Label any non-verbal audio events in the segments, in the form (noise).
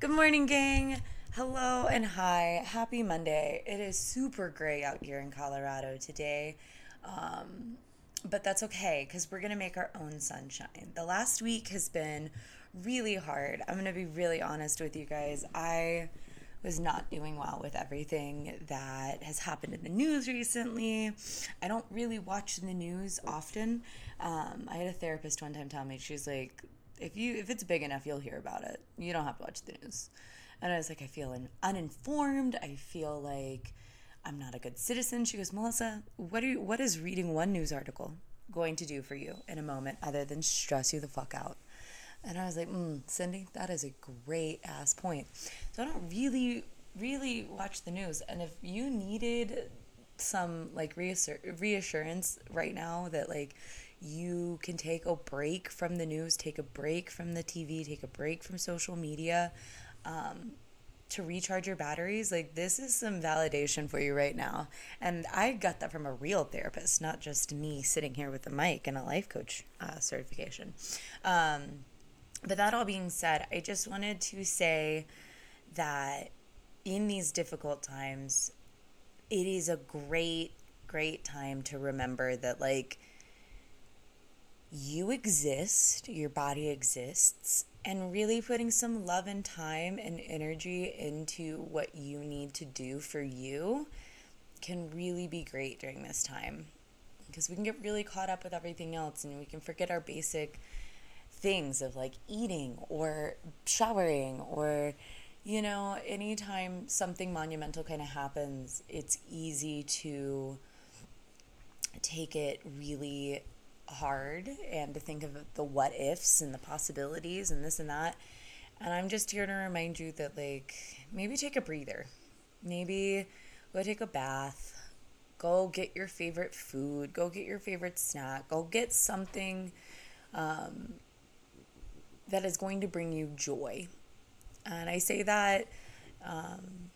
Good morning, gang. Hello and hi. Happy Monday. It is super gray out here in Colorado today. Um, but that's okay because we're going to make our own sunshine. The last week has been really hard. I'm going to be really honest with you guys. I was not doing well with everything that has happened in the news recently. I don't really watch the news often. Um, I had a therapist one time tell me, she's like, if you if it's big enough, you'll hear about it. You don't have to watch the news. And I was like, I feel uninformed. I feel like I'm not a good citizen. She goes, Melissa, what are you, what is reading one news article going to do for you in a moment other than stress you the fuck out? And I was like, mm, Cindy, that is a great ass point. So I don't really, really watch the news. And if you needed some like reassur- reassurance right now that like you can take a break from the news, take a break from the TV, take a break from social media um, to recharge your batteries. Like, this is some validation for you right now. And I got that from a real therapist, not just me sitting here with a mic and a life coach uh, certification. Um, but that all being said, I just wanted to say that in these difficult times, it is a great, great time to remember that, like, you exist, your body exists, and really putting some love and time and energy into what you need to do for you can really be great during this time. Because we can get really caught up with everything else and we can forget our basic things of like eating or showering or you know anytime something monumental kind of happens it's easy to take it really hard and to think of the what ifs and the possibilities and this and that. And I'm just here to remind you that, like, maybe take a breather. Maybe go take a bath. Go get your favorite food. Go get your favorite snack. Go get something um, that is going to bring you joy. And I say that um,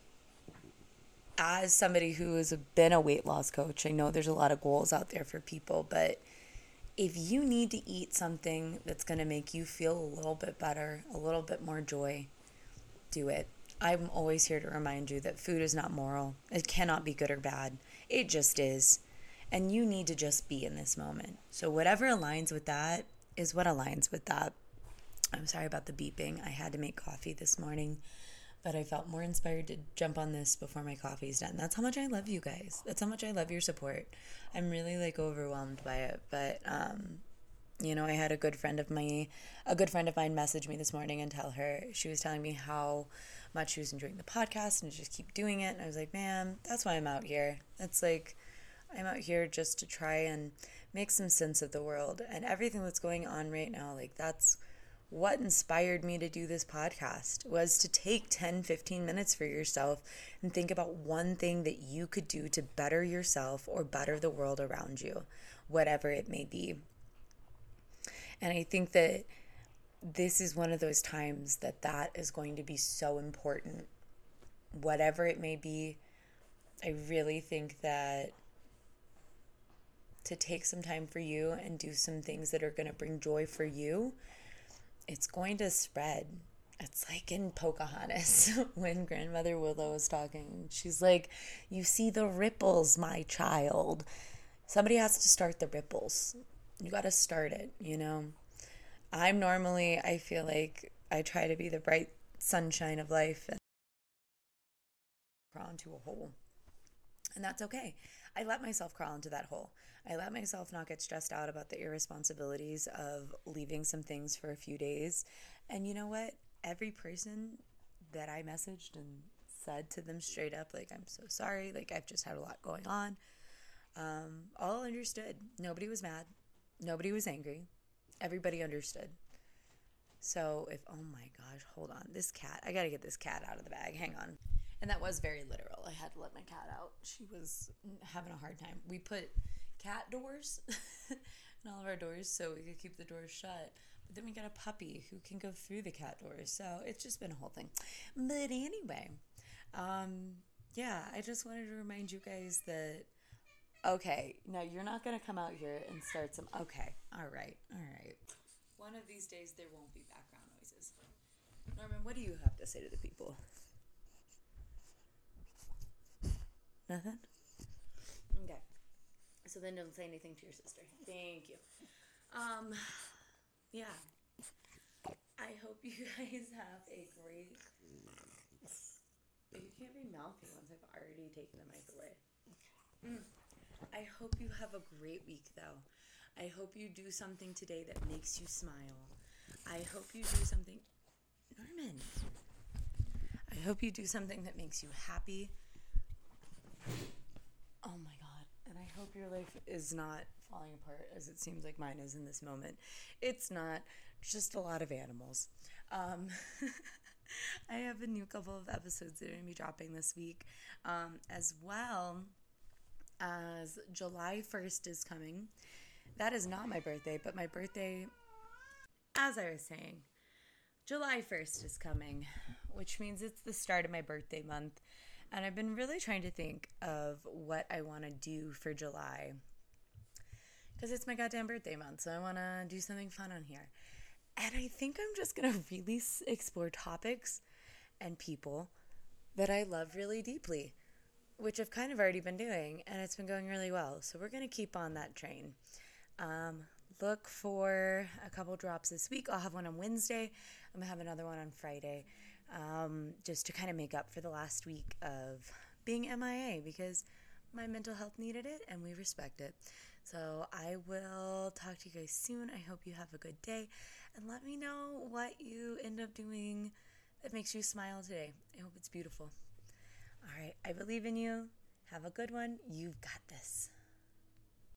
as somebody who has been a weight loss coach. I know there's a lot of goals out there for people, but if you need to eat something that's going to make you feel a little bit better, a little bit more joy, do it. I'm always here to remind you that food is not moral. It cannot be good or bad. It just is. And you need to just be in this moment. So, whatever aligns with that is what aligns with that. I'm sorry about the beeping. I had to make coffee this morning but I felt more inspired to jump on this before my coffee's done. That's how much I love you guys. That's how much I love your support. I'm really like overwhelmed by it, but um you know, I had a good friend of my a good friend of mine message me this morning and tell her she was telling me how much she was enjoying the podcast and just keep doing it. And I was like, man, that's why I'm out here. It's like I'm out here just to try and make some sense of the world and everything that's going on right now. Like that's what inspired me to do this podcast was to take 10 15 minutes for yourself and think about one thing that you could do to better yourself or better the world around you whatever it may be. And i think that this is one of those times that that is going to be so important. Whatever it may be i really think that to take some time for you and do some things that are going to bring joy for you it's going to spread. It's like in Pocahontas (laughs) when grandmother Willow was talking. She's like, You see the ripples, my child. Somebody has to start the ripples. You got to start it, you know? I'm normally, I feel like I try to be the bright sunshine of life and crawl into a hole. And that's okay. I let myself crawl into that hole. I let myself not get stressed out about the irresponsibilities of leaving some things for a few days. And you know what? Every person that I messaged and said to them straight up, like, I'm so sorry, like, I've just had a lot going on, um, all understood. Nobody was mad, nobody was angry, everybody understood. So, if, oh my gosh, hold on, this cat, I gotta get this cat out of the bag. Hang on. And that was very literal. I had to let my cat out. She was having a hard time. We put cat doors (laughs) in all of our doors so we could keep the doors shut. But then we got a puppy who can go through the cat doors. So it's just been a whole thing. But anyway, um, yeah, I just wanted to remind you guys that okay, now you're not going to come out here and start some. Okay, all right, all right. One of these days there won't be background noises. Norman, what do you have to say to the people? Nothing? Okay. So then don't say anything to your sister. Thank you. Um, yeah. I hope you (laughs) guys have a great. You can't be mouthy once I've already taken the mic away. Mm. I hope you have a great week, though. I hope you do something today that makes you smile. I hope you do something. Norman. I hope you do something that makes you happy. Oh my God. And I hope your life is not falling apart as it seems like mine is in this moment. It's not, just a lot of animals. Um, (laughs) I have a new couple of episodes that are going to be dropping this week, um, as well as July 1st is coming. That is not my birthday, but my birthday, as I was saying, July 1st is coming, which means it's the start of my birthday month. And I've been really trying to think of what I want to do for July. Because it's my goddamn birthday month, so I want to do something fun on here. And I think I'm just going to really explore topics and people that I love really deeply, which I've kind of already been doing, and it's been going really well. So we're going to keep on that train. Um, look for a couple drops this week. I'll have one on Wednesday. I'm gonna have another one on Friday, um, just to kind of make up for the last week of being MIA because my mental health needed it and we respect it. So I will talk to you guys soon. I hope you have a good day and let me know what you end up doing that makes you smile today. I hope it's beautiful. All right, I believe in you. Have a good one. You've got this.